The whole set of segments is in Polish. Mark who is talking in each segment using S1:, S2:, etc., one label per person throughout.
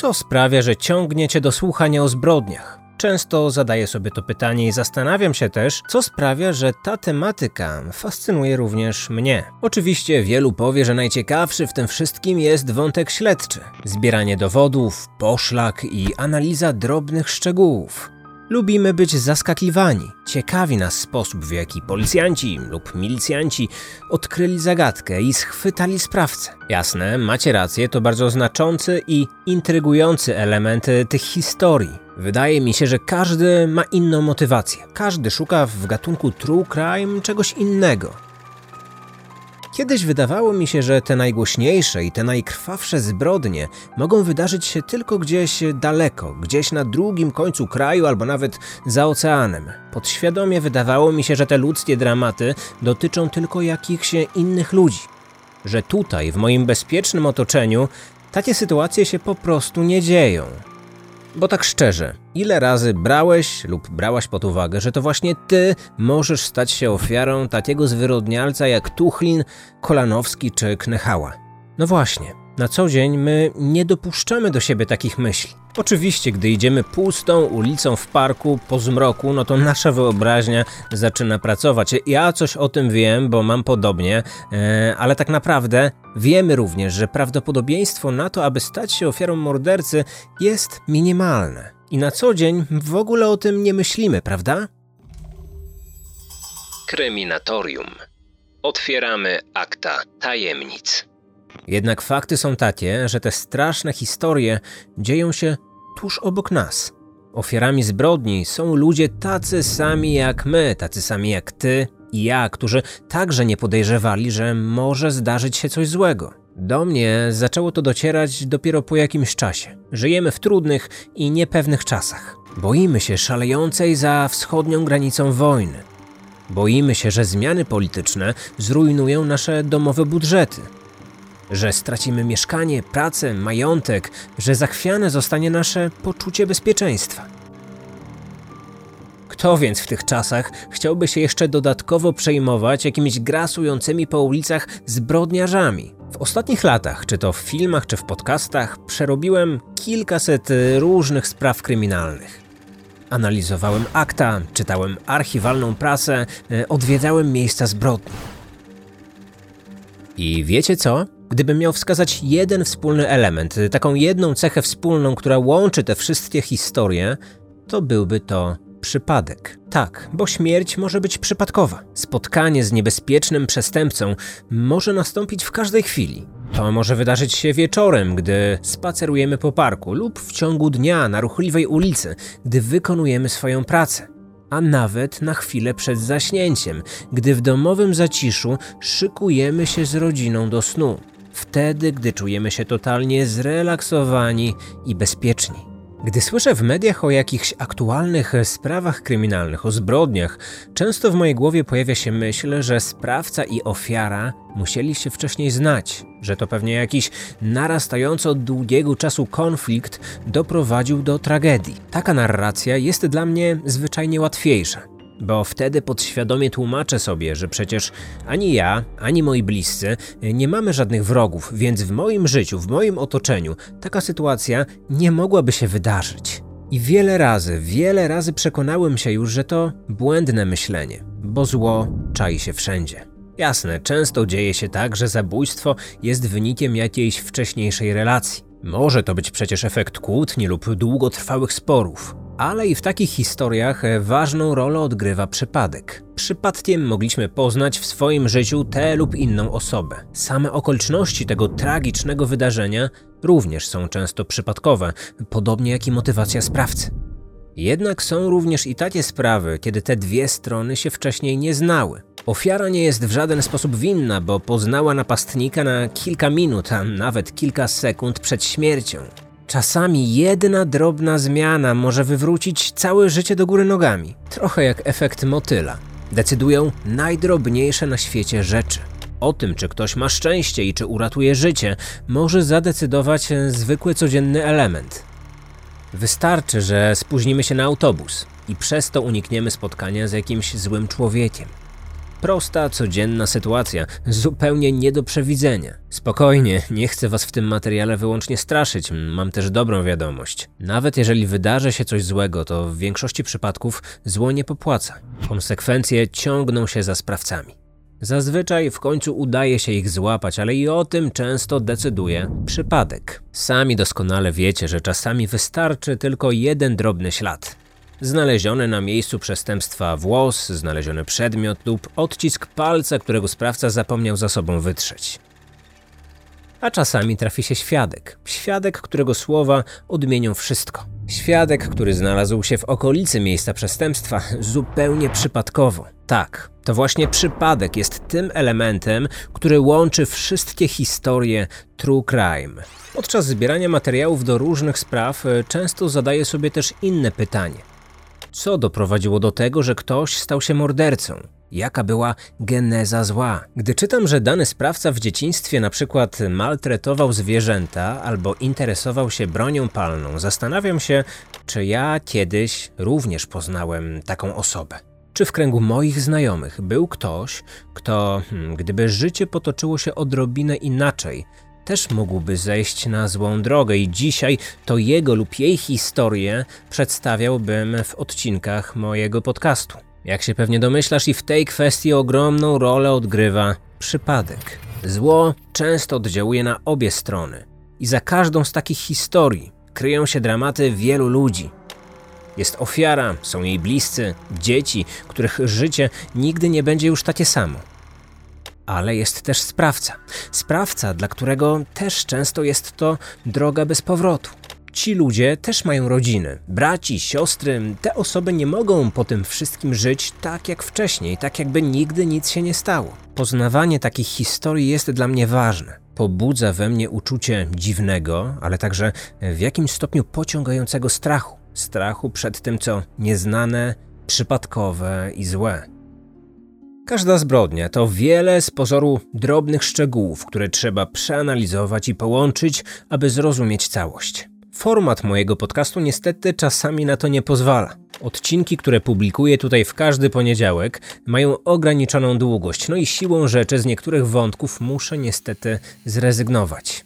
S1: Co sprawia, że ciągniecie do słuchania o zbrodniach? Często zadaję sobie to pytanie i zastanawiam się też, co sprawia, że ta tematyka fascynuje również mnie. Oczywiście wielu powie, że najciekawszy w tym wszystkim jest wątek śledczy. Zbieranie dowodów, poszlak i analiza drobnych szczegółów. Lubimy być zaskakiwani. Ciekawi nas sposób, w jaki policjanci lub milicjanci odkryli zagadkę i schwytali sprawcę. Jasne, macie rację, to bardzo znaczący i intrygujący element tych historii. Wydaje mi się, że każdy ma inną motywację. Każdy szuka w gatunku true crime czegoś innego. Kiedyś wydawało mi się, że te najgłośniejsze i te najkrwawsze zbrodnie mogą wydarzyć się tylko gdzieś daleko, gdzieś na drugim końcu kraju albo nawet za oceanem. Podświadomie wydawało mi się, że te ludzkie dramaty dotyczą tylko jakichś innych ludzi. Że tutaj, w moim bezpiecznym otoczeniu, takie sytuacje się po prostu nie dzieją. Bo tak szczerze, ile razy brałeś lub brałaś pod uwagę, że to właśnie ty możesz stać się ofiarą takiego zwyrodnialca jak Tuchlin, Kolanowski czy Knechała? No właśnie, na co dzień my nie dopuszczamy do siebie takich myśli. Oczywiście, gdy idziemy pustą ulicą w parku po zmroku, no to nasza wyobraźnia zaczyna pracować. Ja coś o tym wiem, bo mam podobnie, e, ale tak naprawdę wiemy również, że prawdopodobieństwo na to, aby stać się ofiarą mordercy jest minimalne. I na co dzień w ogóle o tym nie myślimy, prawda?
S2: Kryminatorium. Otwieramy akta tajemnic.
S1: Jednak fakty są takie, że te straszne historie dzieją się tuż obok nas. Ofiarami zbrodni są ludzie tacy sami jak my, tacy sami jak ty i ja, którzy także nie podejrzewali, że może zdarzyć się coś złego. Do mnie zaczęło to docierać dopiero po jakimś czasie. Żyjemy w trudnych i niepewnych czasach. Boimy się szalejącej za wschodnią granicą wojny. Boimy się, że zmiany polityczne zrujnują nasze domowe budżety że stracimy mieszkanie, pracę, majątek, że zachwiane zostanie nasze poczucie bezpieczeństwa. Kto więc w tych czasach chciałby się jeszcze dodatkowo przejmować jakimiś grasującymi po ulicach zbrodniarzami? W ostatnich latach, czy to w filmach, czy w podcastach, przerobiłem kilkaset różnych spraw kryminalnych. Analizowałem akta, czytałem archiwalną prasę, e, odwiedzałem miejsca zbrodni. I wiecie co? Gdybym miał wskazać jeden wspólny element, taką jedną cechę wspólną, która łączy te wszystkie historie, to byłby to przypadek. Tak, bo śmierć może być przypadkowa. Spotkanie z niebezpiecznym przestępcą może nastąpić w każdej chwili. To może wydarzyć się wieczorem, gdy spacerujemy po parku, lub w ciągu dnia na ruchliwej ulicy, gdy wykonujemy swoją pracę a nawet na chwilę przed zaśnięciem, gdy w domowym zaciszu szykujemy się z rodziną do snu wtedy, gdy czujemy się totalnie zrelaksowani i bezpieczni. Gdy słyszę w mediach o jakichś aktualnych sprawach kryminalnych, o zbrodniach, często w mojej głowie pojawia się myśl, że sprawca i ofiara musieli się wcześniej znać, że to pewnie jakiś narastająco od długiego czasu konflikt doprowadził do tragedii. Taka narracja jest dla mnie zwyczajnie łatwiejsza bo wtedy podświadomie tłumaczę sobie, że przecież ani ja, ani moi bliscy nie mamy żadnych wrogów, więc w moim życiu, w moim otoczeniu taka sytuacja nie mogłaby się wydarzyć. I wiele razy, wiele razy przekonałem się już, że to błędne myślenie, bo zło czai się wszędzie. Jasne, często dzieje się tak, że zabójstwo jest wynikiem jakiejś wcześniejszej relacji. Może to być przecież efekt kłótni lub długotrwałych sporów. Ale i w takich historiach ważną rolę odgrywa przypadek. Przypadkiem mogliśmy poznać w swoim życiu tę lub inną osobę. Same okoliczności tego tragicznego wydarzenia również są często przypadkowe, podobnie jak i motywacja sprawcy. Jednak są również i takie sprawy, kiedy te dwie strony się wcześniej nie znały. Ofiara nie jest w żaden sposób winna, bo poznała napastnika na kilka minut, a nawet kilka sekund przed śmiercią. Czasami jedna drobna zmiana może wywrócić całe życie do góry nogami. Trochę jak efekt motyla. Decydują najdrobniejsze na świecie rzeczy. O tym, czy ktoś ma szczęście i czy uratuje życie, może zadecydować zwykły codzienny element. Wystarczy, że spóźnimy się na autobus i przez to unikniemy spotkania z jakimś złym człowiekiem. Prosta, codzienna sytuacja, zupełnie nie do przewidzenia. Spokojnie, nie chcę was w tym materiale wyłącznie straszyć, mam też dobrą wiadomość. Nawet jeżeli wydarzy się coś złego, to w większości przypadków zło nie popłaca. Konsekwencje ciągną się za sprawcami. Zazwyczaj w końcu udaje się ich złapać, ale i o tym często decyduje przypadek. Sami doskonale wiecie, że czasami wystarczy tylko jeden drobny ślad. Znaleziony na miejscu przestępstwa włos, znaleziony przedmiot lub odcisk palca, którego sprawca zapomniał za sobą wytrzeć. A czasami trafi się świadek. Świadek, którego słowa odmienią wszystko. Świadek, który znalazł się w okolicy miejsca przestępstwa zupełnie przypadkowo. Tak, to właśnie przypadek jest tym elementem, który łączy wszystkie historie true crime. Podczas zbierania materiałów do różnych spraw e, często zadaję sobie też inne pytanie. Co doprowadziło do tego, że ktoś stał się mordercą? Jaka była geneza zła? Gdy czytam, że dany sprawca w dzieciństwie na przykład maltretował zwierzęta albo interesował się bronią palną, zastanawiam się, czy ja kiedyś również poznałem taką osobę. Czy w kręgu moich znajomych był ktoś, kto, hmm, gdyby życie potoczyło się odrobinę inaczej, też mógłby zejść na złą drogę i dzisiaj to jego lub jej historię przedstawiałbym w odcinkach mojego podcastu. Jak się pewnie domyślasz, i w tej kwestii ogromną rolę odgrywa przypadek. Zło często oddziałuje na obie strony i za każdą z takich historii kryją się dramaty wielu ludzi. Jest ofiara, są jej bliscy, dzieci, których życie nigdy nie będzie już takie samo ale jest też sprawca. Sprawca, dla którego też często jest to droga bez powrotu. Ci ludzie też mają rodziny, braci, siostry. Te osoby nie mogą po tym wszystkim żyć tak jak wcześniej, tak jakby nigdy nic się nie stało. Poznawanie takich historii jest dla mnie ważne. Pobudza we mnie uczucie dziwnego, ale także w jakimś stopniu pociągającego strachu. Strachu przed tym, co nieznane, przypadkowe i złe. Każda zbrodnia to wiele z pozoru drobnych szczegółów, które trzeba przeanalizować i połączyć, aby zrozumieć całość. Format mojego podcastu niestety czasami na to nie pozwala. Odcinki, które publikuję tutaj w każdy poniedziałek, mają ograniczoną długość, no i siłą rzeczy z niektórych wątków muszę niestety zrezygnować.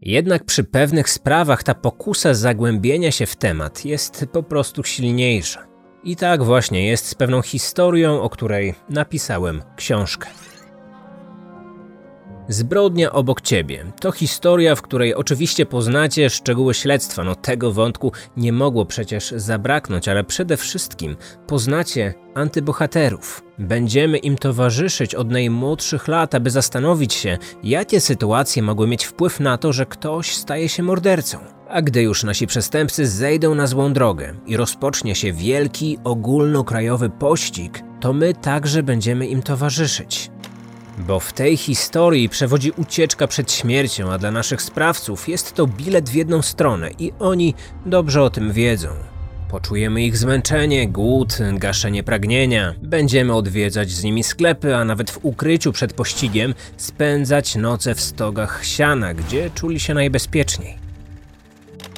S1: Jednak przy pewnych sprawach ta pokusa zagłębienia się w temat jest po prostu silniejsza. I tak właśnie jest z pewną historią, o której napisałem książkę. Zbrodnia obok ciebie to historia, w której oczywiście poznacie szczegóły śledztwa. No tego wątku nie mogło przecież zabraknąć, ale przede wszystkim poznacie antybohaterów. Będziemy im towarzyszyć od najmłodszych lat, aby zastanowić się, jakie sytuacje mogły mieć wpływ na to, że ktoś staje się mordercą. A gdy już nasi przestępcy zejdą na złą drogę i rozpocznie się wielki, ogólnokrajowy pościg, to my także będziemy im towarzyszyć. Bo w tej historii przewodzi ucieczka przed śmiercią, a dla naszych sprawców jest to bilet w jedną stronę i oni dobrze o tym wiedzą. Poczujemy ich zmęczenie, głód, gaszenie pragnienia. Będziemy odwiedzać z nimi sklepy, a nawet w ukryciu przed pościgiem spędzać noce w stogach siana, gdzie czuli się najbezpieczniej.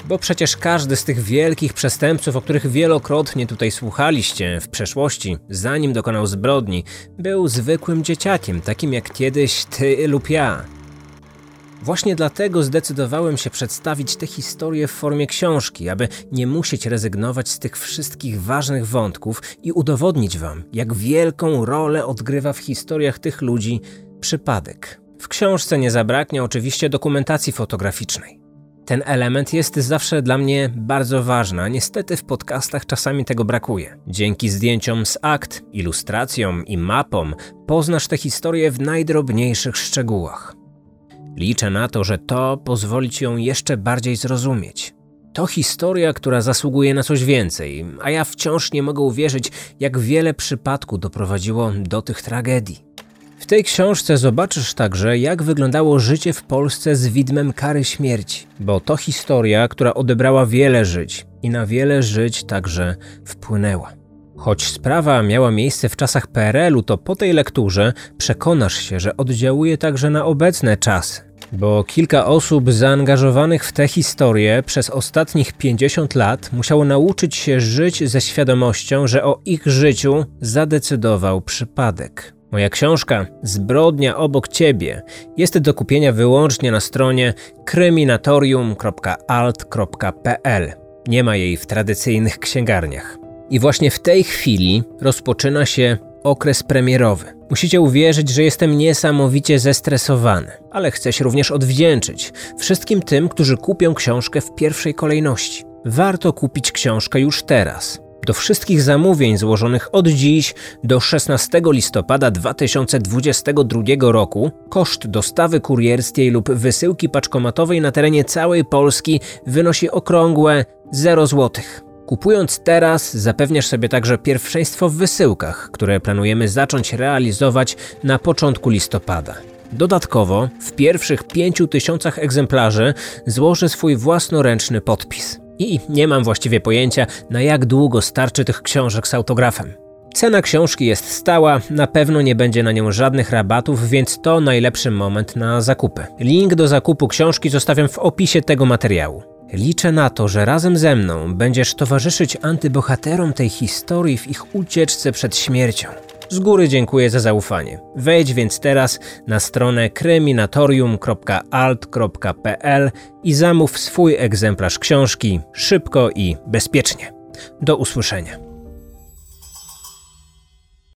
S1: Bo przecież każdy z tych wielkich przestępców, o których wielokrotnie tutaj słuchaliście w przeszłości, zanim dokonał zbrodni, był zwykłym dzieciakiem, takim jak kiedyś ty lub ja. Właśnie dlatego zdecydowałem się przedstawić tę historię w formie książki, aby nie musieć rezygnować z tych wszystkich ważnych wątków i udowodnić Wam, jak wielką rolę odgrywa w historiach tych ludzi przypadek. W książce nie zabraknie oczywiście dokumentacji fotograficznej. Ten element jest zawsze dla mnie bardzo ważny, a niestety w podcastach czasami tego brakuje. Dzięki zdjęciom z akt, ilustracjom i mapom poznasz tę historię w najdrobniejszych szczegółach. Liczę na to, że to pozwoli ci ją jeszcze bardziej zrozumieć. To historia, która zasługuje na coś więcej, a ja wciąż nie mogę uwierzyć, jak wiele przypadków doprowadziło do tych tragedii. W tej książce zobaczysz także, jak wyglądało życie w Polsce z widmem kary śmierci, bo to historia, która odebrała wiele żyć i na wiele żyć także wpłynęła. Choć sprawa miała miejsce w czasach PRL-u, to po tej lekturze przekonasz się, że oddziałuje także na obecne czasy. Bo kilka osób zaangażowanych w tę historię przez ostatnich 50 lat musiało nauczyć się żyć ze świadomością, że o ich życiu zadecydował przypadek. Moja książka Zbrodnia obok ciebie jest do kupienia wyłącznie na stronie kryminatorium.alt.pl. Nie ma jej w tradycyjnych księgarniach. I właśnie w tej chwili rozpoczyna się okres premierowy. Musicie uwierzyć, że jestem niesamowicie zestresowany, ale chcę się również odwdzięczyć wszystkim tym, którzy kupią książkę w pierwszej kolejności. Warto kupić książkę już teraz. Do wszystkich zamówień złożonych od dziś do 16 listopada 2022 roku koszt dostawy kurierskiej lub wysyłki paczkomatowej na terenie całej Polski wynosi okrągłe 0 złotych. Kupując teraz, zapewniasz sobie także pierwszeństwo w wysyłkach, które planujemy zacząć realizować na początku listopada. Dodatkowo w pierwszych 5000 egzemplarzy złożę swój własnoręczny podpis. I nie mam właściwie pojęcia, na jak długo starczy tych książek z autografem. Cena książki jest stała, na pewno nie będzie na nią żadnych rabatów, więc to najlepszy moment na zakupy. Link do zakupu książki zostawiam w opisie tego materiału. Liczę na to, że razem ze mną będziesz towarzyszyć antybohaterom tej historii w ich ucieczce przed śmiercią. Z góry dziękuję za zaufanie. Wejdź więc teraz na stronę kryminatorium.alt.pl i zamów swój egzemplarz książki szybko i bezpiecznie. Do usłyszenia.